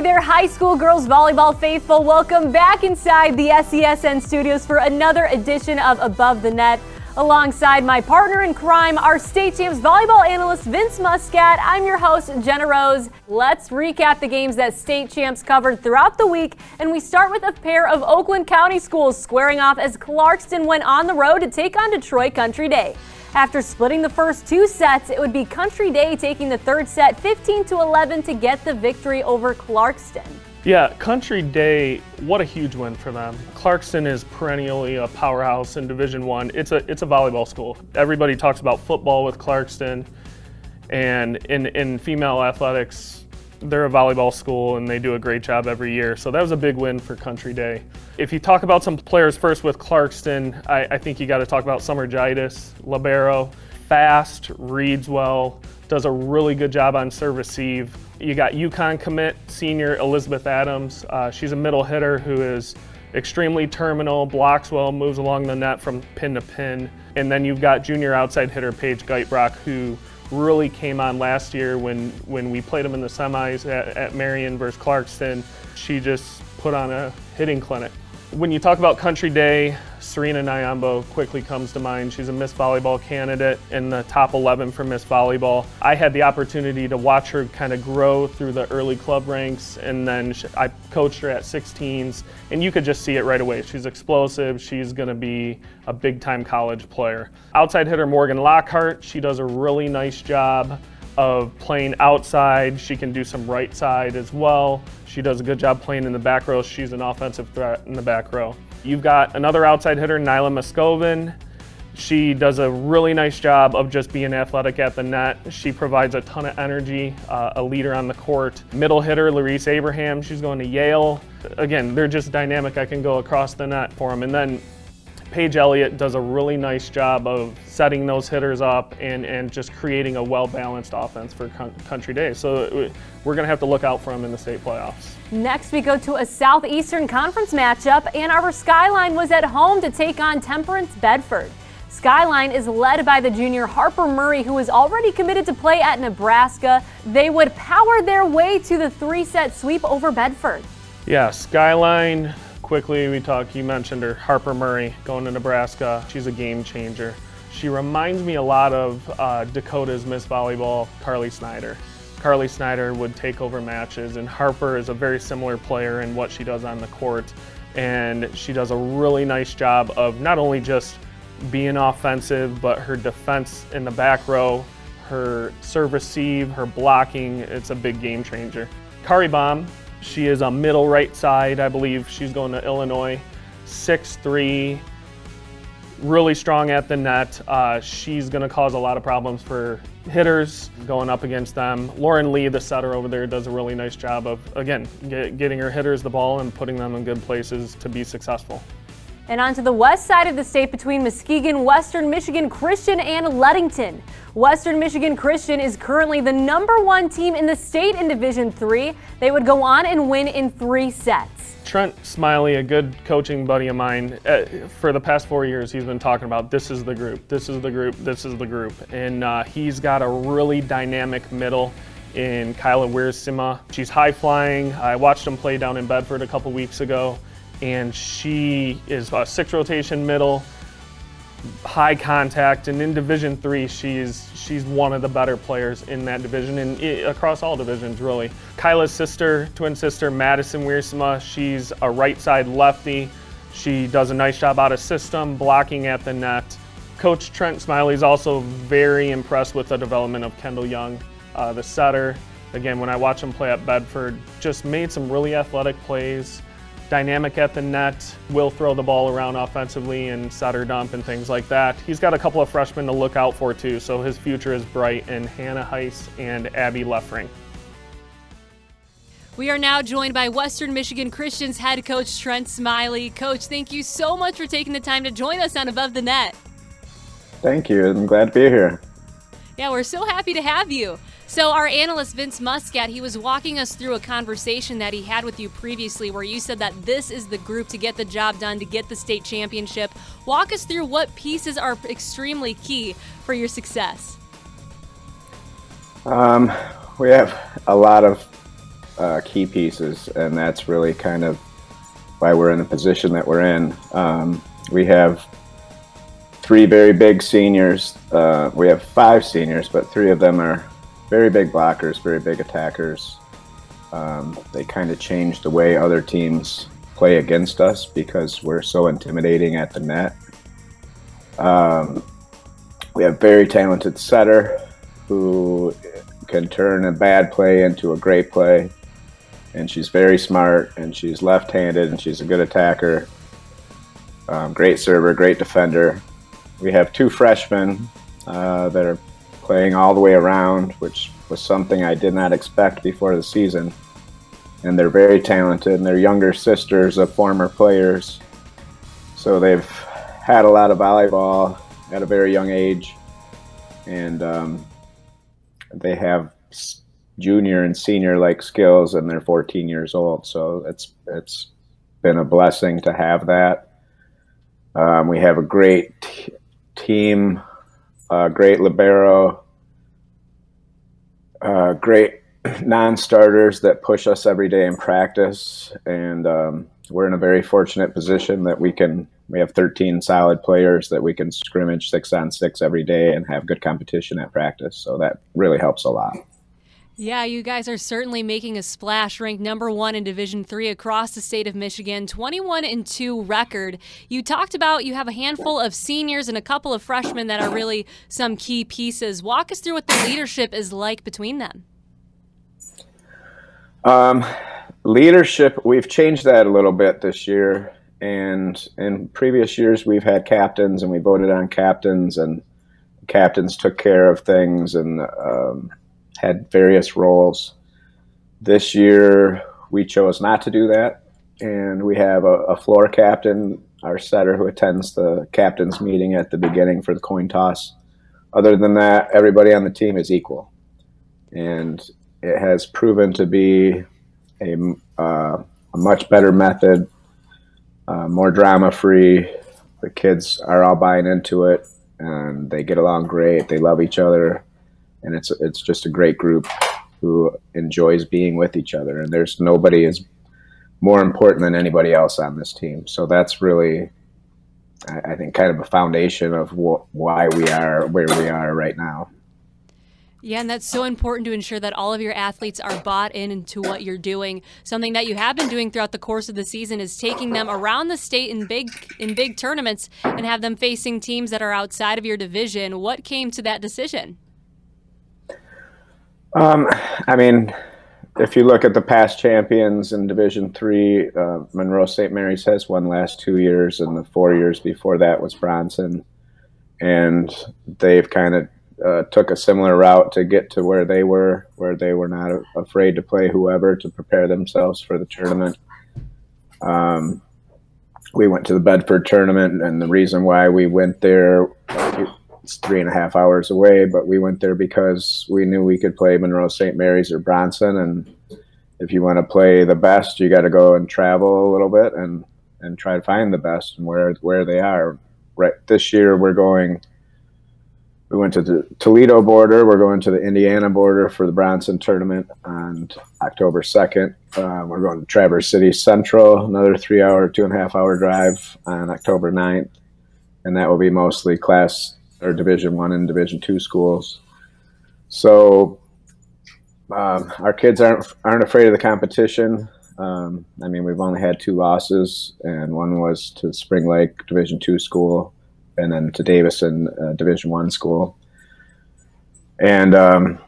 There, high school girls volleyball faithful. Welcome back inside the SCSN studios for another edition of Above the Net. Alongside my partner in crime, our state champs volleyball analyst Vince Muscat, I'm your host, Jenna Rose. Let's recap the games that state champs covered throughout the week, and we start with a pair of Oakland County schools squaring off as Clarkston went on the road to take on Detroit Country Day. After splitting the first two sets, it would be Country Day taking the third set 15 to 11 to get the victory over Clarkston. Yeah, Country Day, what a huge win for them. Clarkston is perennially a powerhouse in Division One. It's a it's a volleyball school. Everybody talks about football with Clarkston, and in in female athletics, they're a volleyball school and they do a great job every year. So that was a big win for Country Day. If you talk about some players first with Clarkston, I, I think you got to talk about Summer Gitis, Libero, fast, reads well, does a really good job on serve receive. You got UConn commit senior Elizabeth Adams. Uh, she's a middle hitter who is extremely terminal, blocks well, moves along the net from pin to pin. And then you've got junior outside hitter Paige Geitbrock who really came on last year when, when we played them in the semis at, at Marian versus Clarkston. She just put on a hitting clinic. When you talk about Country Day, Serena Nyambo quickly comes to mind. She's a Miss Volleyball candidate in the top 11 for Miss Volleyball. I had the opportunity to watch her kind of grow through the early club ranks, and then I coached her at 16s, and you could just see it right away. She's explosive. She's going to be a big-time college player. Outside hitter Morgan Lockhart, she does a really nice job of playing outside. She can do some right side as well. She does a good job playing in the back row. She's an offensive threat in the back row. You've got another outside hitter, Nyla Muscovin. She does a really nice job of just being athletic at the net. She provides a ton of energy, uh, a leader on the court. Middle hitter, Larice Abraham, she's going to Yale. Again, they're just dynamic. I can go across the net for them. And then Paige Elliott does a really nice job of setting those hitters up and, and just creating a well-balanced offense for Country Day. So uh, we're going to have to look out for them in the state playoffs. Next, we go to a Southeastern Conference matchup. Ann Arbor Skyline was at home to take on Temperance Bedford. Skyline is led by the junior Harper Murray, who is already committed to play at Nebraska. They would power their way to the three-set sweep over Bedford. Yeah, Skyline quickly, we talked, you mentioned her, Harper Murray, going to Nebraska. She's a game changer. She reminds me a lot of uh, Dakota's Miss Volleyball, Carly Snyder. Carly Snyder would take over matches, and Harper is a very similar player in what she does on the court. And she does a really nice job of not only just being offensive, but her defense in the back row, her serve receive, her blocking, it's a big game changer. Kari Baum she is a middle right side, I believe. She's going to Illinois. 6'3", really strong at the net. Uh, she's going to cause a lot of problems for hitters going up against them. Lauren Lee, the setter over there, does a really nice job of, again, get, getting her hitters the ball and putting them in good places to be successful. And on to the west side of the state between Muskegon, Western Michigan Christian, and Ludington. Western Michigan Christian is currently the number one team in the state in Division Three. They would go on and win in three sets. Trent Smiley, a good coaching buddy of mine, uh, for the past four years, he's been talking about this is the group, this is the group, this is the group. And uh, he's got a really dynamic middle in Kyla Wiersma. She's high flying. I watched him play down in Bedford a couple weeks ago and she is a six rotation middle, high contact, and in Division Three, she's she's one of the better players in that division and across all divisions really. Kyla's sister, twin sister, Madison Wiersma, she's a right side lefty. She does a nice job out of system, blocking at the net. Coach Trent Smiley is also very impressed with the development of Kendall Young, uh, the setter. Again, when I watch him play at Bedford, just made some really athletic plays dynamic at the net, will throw the ball around offensively and setter dump and things like that. He's got a couple of freshmen to look out for too, so his future is bright in Hannah Heiss and Abby Leffring. We are now joined by Western Michigan Christians head coach Trent Smiley. Coach, thank you so much for taking the time to join us on Above the Net. Thank you. I'm glad to be here. Yeah, we're so happy to have you. So, our analyst Vince Muscat, he was walking us through a conversation that he had with you previously where you said that this is the group to get the job done, to get the state championship. Walk us through what pieces are extremely key for your success. Um, we have a lot of uh, key pieces, and that's really kind of why we're in the position that we're in. Um, we have three very big seniors. Uh, we have five seniors, but three of them are very big blockers, very big attackers. Um, they kind of change the way other teams play against us because we're so intimidating at the net. Um, we have very talented setter who can turn a bad play into a great play. And she's very smart and she's left handed and she's a good attacker. Um, great server, great defender. We have two freshmen uh, that are playing all the way around, which was something I did not expect before the season. And they're very talented, and they're younger sisters of former players. So they've had a lot of volleyball at a very young age. And um, they have junior and senior like skills, and they're 14 years old. So it's it's been a blessing to have that. Um, we have a great t- team, uh, great libero, uh, great non-starters that push us every day in practice, and um, we're in a very fortunate position that we can. We have 13 solid players that we can scrimmage six on six every day and have good competition at practice. So that really helps a lot. Yeah, you guys are certainly making a splash, ranked number one in Division Three across the state of Michigan, 21 and two record. You talked about you have a handful of seniors and a couple of freshmen that are really some key pieces. Walk us through what the leadership is like between them. Um, leadership, we've changed that a little bit this year. And in previous years, we've had captains and we voted on captains, and captains took care of things. And um, had various roles. This year, we chose not to do that, and we have a, a floor captain, our setter, who attends the captain's meeting at the beginning for the coin toss. Other than that, everybody on the team is equal, and it has proven to be a, uh, a much better method, uh, more drama free. The kids are all buying into it, and they get along great. They love each other and it's it's just a great group who enjoys being with each other. And there's nobody is more important than anybody else on this team. So that's really, I, I think, kind of a foundation of wh- why we are where we are right now. Yeah, and that's so important to ensure that all of your athletes are bought in into what you're doing. Something that you have been doing throughout the course of the season is taking them around the state in big in big tournaments and have them facing teams that are outside of your division. What came to that decision? Um, I mean, if you look at the past champions in Division Three, uh, Monroe St. Mary's has won last two years, and the four years before that was Bronson, and they've kind of uh, took a similar route to get to where they were, where they were not afraid to play whoever to prepare themselves for the tournament. Um, we went to the Bedford tournament, and the reason why we went there, it's three and a half hours away, but we went there because we knew we could play Monroe St. Mary's or Bronson. And if you want to play the best, you got to go and travel a little bit and, and try to find the best and where, where they are. Right this year, we're going. We went to the Toledo border. We're going to the Indiana border for the Bronson tournament on October 2nd. Uh, we're going to Traverse City Central, another three hour, two and a half hour drive on October 9th. And that will be mostly class or Division One and Division Two schools. So um, our kids aren't aren't afraid of the competition. Um, I mean, we've only had two losses, and one was to Spring Lake Division Two school, and then to Davison uh, Division One school. And um,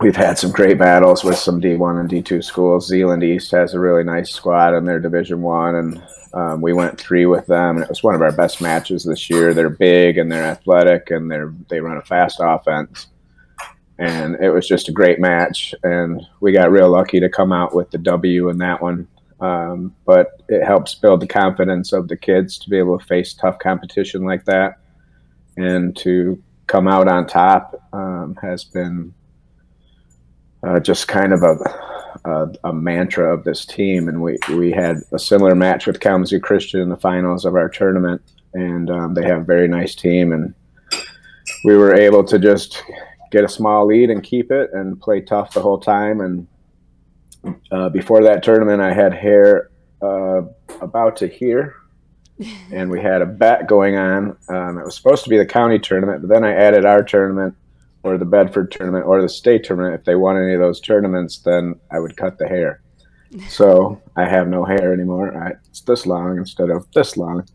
we've had some great battles with some D1 and D2 schools. Zeeland East has a really nice squad in their Division One, and um, we went three with them, and it was one of our best matches this year. They're big and they're athletic, and they're they run a fast offense, and it was just a great match. And we got real lucky to come out with the W in that one. Um, but it helps build the confidence of the kids to be able to face tough competition like that, and to come out on top um, has been uh, just kind of a a, a, mantra of this team. And we, we had a similar match with Kalamazoo Christian in the finals of our tournament, and um, they have a very nice team. And we were able to just get a small lead and keep it and play tough the whole time. And uh, before that tournament, I had hair uh, about to here, and we had a bet going on. Um, it was supposed to be the county tournament, but then I added our tournament or the Bedford tournament or the state tournament. If they won any of those tournaments, then I would cut the hair. So I have no hair anymore. it's this long instead of this long,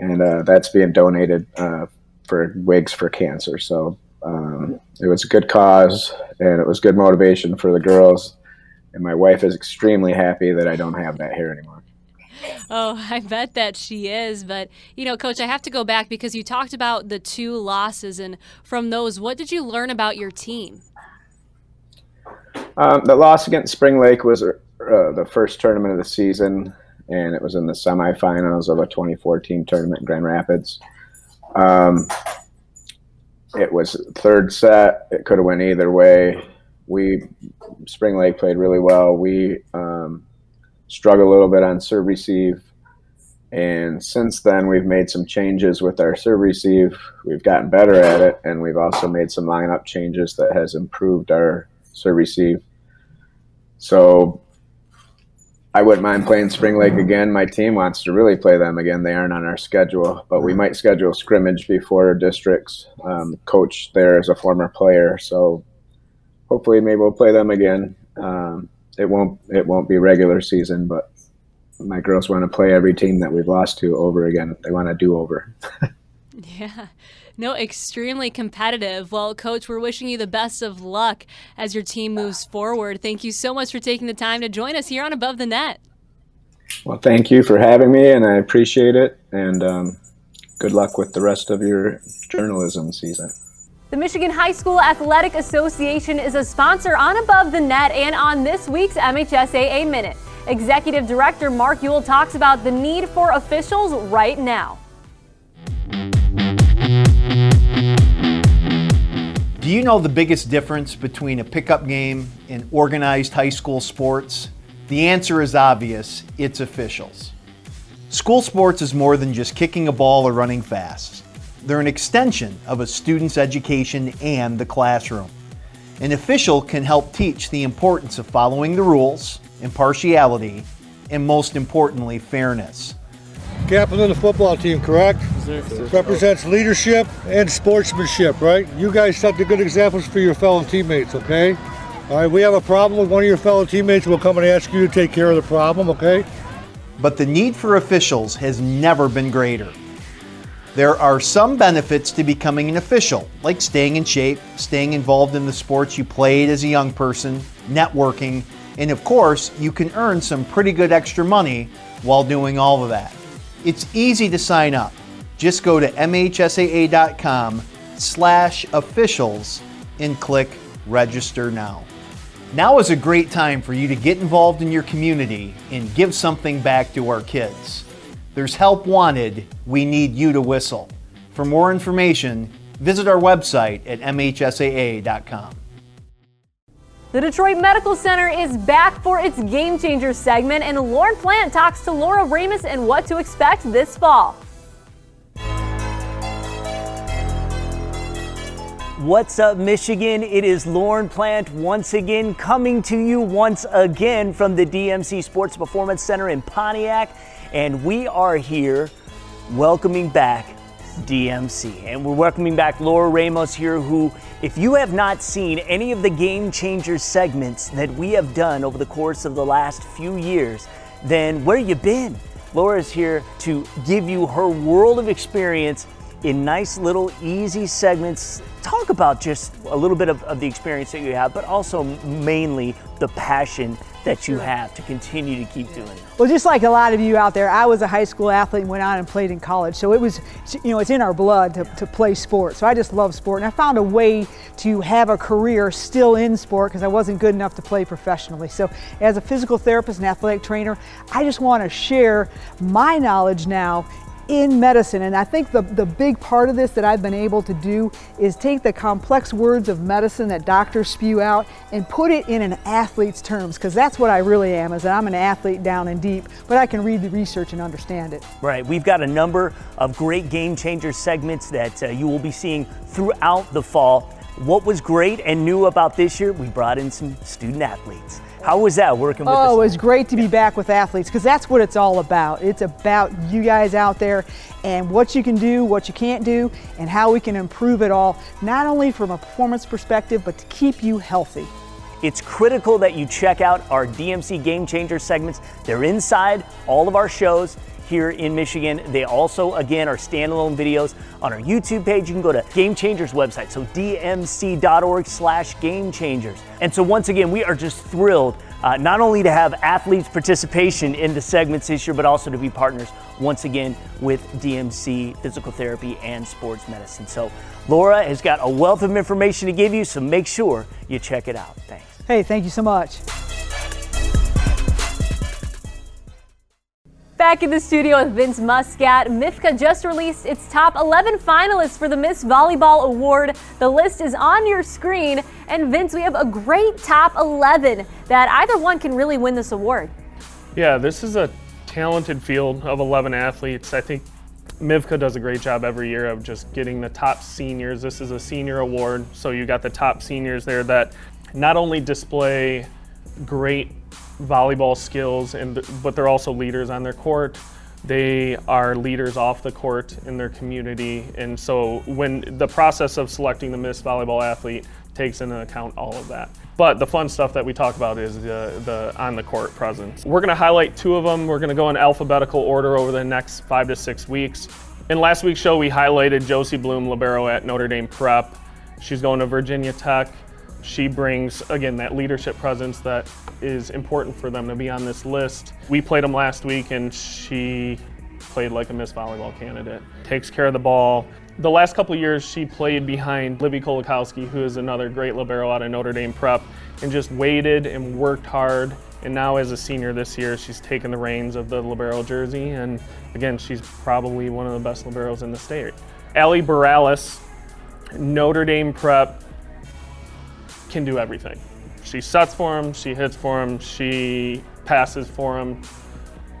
and uh, that's being donated uh, for wigs for cancer. So um, it was a good cause, and it was good motivation for the girls. And my wife is extremely happy that I don't have that hair anymore. Oh, I bet that she is. But, you know, Coach, I have to go back because you talked about the two losses. And from those, what did you learn about your team? Um, the loss against Spring Lake was uh, the first tournament of the season, and it was in the semifinals of a 2014 tournament in Grand Rapids. Um, it was third set. It could have went either way. We Spring Lake played really well. We um, struggled a little bit on serve receive, and since then we've made some changes with our serve receive. We've gotten better at it, and we've also made some lineup changes that has improved our serve receive. So I wouldn't mind playing Spring Lake again. My team wants to really play them again. They aren't on our schedule, but we might schedule scrimmage before districts. Um, coach there is a former player, so hopefully maybe we'll play them again. Um, it won't it won't be regular season, but my girls want to play every team that we've lost to over again. They want to do over. yeah. No, extremely competitive. Well, Coach, we're wishing you the best of luck as your team moves forward. Thank you so much for taking the time to join us here on Above the Net. Well, thank you for having me, and I appreciate it. And um, good luck with the rest of your journalism season. The Michigan High School Athletic Association is a sponsor on Above the Net and on this week's MHSAA Minute. Executive Director Mark Uyl talks about the need for officials right now. Do you know the biggest difference between a pickup game and organized high school sports? The answer is obvious it's officials. School sports is more than just kicking a ball or running fast. They're an extension of a student's education and the classroom. An official can help teach the importance of following the rules, impartiality, and most importantly, fairness captain of the football team, correct? Yes, sir. Represents leadership and sportsmanship, right? You guys set the good examples for your fellow teammates, okay? All right, we have a problem with one of your fellow teammates. We'll come and ask you to take care of the problem, okay? But the need for officials has never been greater. There are some benefits to becoming an official, like staying in shape, staying involved in the sports you played as a young person, networking, and of course, you can earn some pretty good extra money while doing all of that. It's easy to sign up. Just go to mhsaa.com slash officials and click register now. Now is a great time for you to get involved in your community and give something back to our kids. There's help wanted. We need you to whistle. For more information, visit our website at mhsaa.com. The Detroit Medical Center is back for its Game Changer segment, and Lauren Plant talks to Laura Ramus and what to expect this fall. What's up, Michigan? It is Lauren Plant once again coming to you once again from the DMC Sports Performance Center in Pontiac, and we are here welcoming back DMC. And we're welcoming back Laura Ramos here, who, if you have not seen any of the Game Changers segments that we have done over the course of the last few years, then where you been? Laura is here to give you her world of experience in nice little easy segments. Talk about just a little bit of, of the experience that you have, but also mainly the passion that you have to continue to keep doing it? Well, just like a lot of you out there, I was a high school athlete and went on and played in college. So it was, you know, it's in our blood to, to play sport. So I just love sport. And I found a way to have a career still in sport because I wasn't good enough to play professionally. So as a physical therapist and athletic trainer, I just want to share my knowledge now in medicine. And I think the, the big part of this that I've been able to do is take the complex words of medicine that doctors spew out and put it in an athlete's terms, because that's what I really am, is that I'm an athlete down and deep, but I can read the research and understand it. Right, we've got a number of great game changer segments that uh, you will be seeing throughout the fall. What was great and new about this year, we brought in some student athletes. How was that working with? Us? Oh, it was great to be back with athletes because that's what it's all about. It's about you guys out there and what you can do, what you can't do, and how we can improve it all, not only from a performance perspective, but to keep you healthy. It's critical that you check out our DMC Game Changer segments. They're inside all of our shows here in Michigan. They also, again, are standalone videos on our YouTube page. You can go to Game Changers website, so dmc.org slash game changers. And so once again, we are just thrilled uh, not only to have athletes participation in the segments this year, but also to be partners once again with DMC Physical Therapy and Sports Medicine. So Laura has got a wealth of information to give you, so make sure you check it out. Thanks. Hey, thank you so much. Back in the studio with Vince Muscat, MIVCA just released its top 11 finalists for the Miss Volleyball Award. The list is on your screen. And Vince, we have a great top 11 that either one can really win this award. Yeah, this is a talented field of 11 athletes. I think MIVCA does a great job every year of just getting the top seniors. This is a senior award, so you got the top seniors there that not only display great volleyball skills, and but they're also leaders on their court. They are leaders off the court in their community, and so when the process of selecting the Miss Volleyball athlete takes into account all of that. But the fun stuff that we talk about is the, the on the court presence. We're going to highlight two of them. We're going to go in alphabetical order over the next five to six weeks. In last week's show, we highlighted Josie Bloom, libero at Notre Dame Prep. She's going to Virginia Tech she brings, again, that leadership presence that is important for them to be on this list. We played them last week and she played like a Miss Volleyball candidate. Takes care of the ball. The last couple years, she played behind Libby Kolakowski, who is another great libero out of Notre Dame Prep, and just waited and worked hard. And now, as a senior this year, she's taken the reins of the libero jersey. And again, she's probably one of the best liberos in the state. Allie Borales, Notre Dame Prep, can do everything. She sets for him, she hits for him, she passes for him,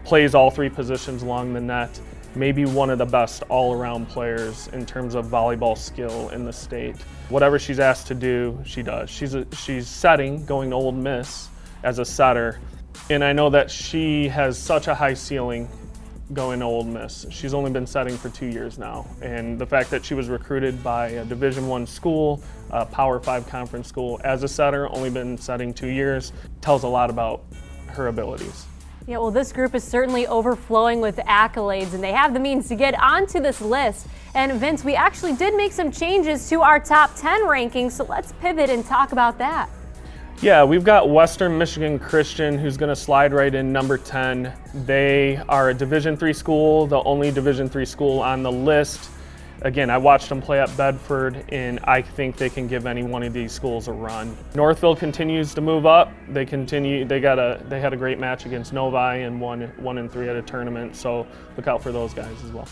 plays all three positions along the net. Maybe one of the best all around players in terms of volleyball skill in the state. Whatever she's asked to do, she does. She's, a, she's setting, going to Ole Miss as a setter. And I know that she has such a high ceiling going to Ole Miss. She's only been setting for two years now, and the fact that she was recruited by a Division One school, a Power Five conference school, as a setter, only been setting two years, tells a lot about her abilities. Yeah, well, this group is certainly overflowing with accolades, and they have the means to get onto this list. And Vince, we actually did make some changes to our top 10 rankings, so let's pivot and talk about that. Yeah, we've got Western Michigan Christian who's going to slide right in number 10. They are a Division 3 school, the only Division 3 school on the list. Again, I watched them play at Bedford and I think they can give any one of these schools a run. Northville continues to move up. They continue they got a they had a great match against Novi and won 1 and 3 at a tournament, so look out for those guys as well.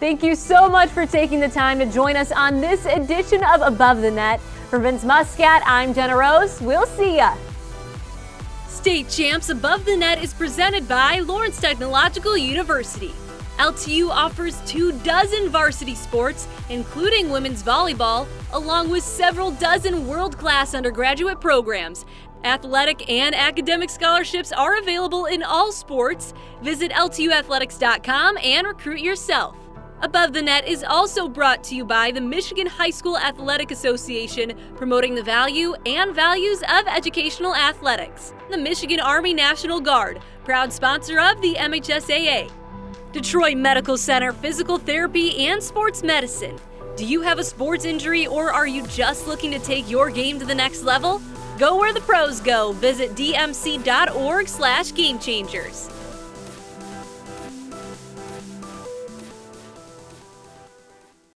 Thank you so much for taking the time to join us on this edition of Above the Net. For Vince Muscat, I'm Jenna Rose. We'll see ya. State Champs Above the Net is presented by Lawrence Technological University. LTU offers two dozen varsity sports, including women's volleyball, along with several dozen world class undergraduate programs. Athletic and academic scholarships are available in all sports. Visit LTUathletics.com and recruit yourself. Above the Net is also brought to you by the Michigan High School Athletic Association, promoting the value and values of educational athletics. The Michigan Army National Guard, proud sponsor of the MHSAA. Detroit Medical Center Physical Therapy and Sports Medicine. Do you have a sports injury or are you just looking to take your game to the next level? Go where the pros go. Visit dmc.org/gamechangers.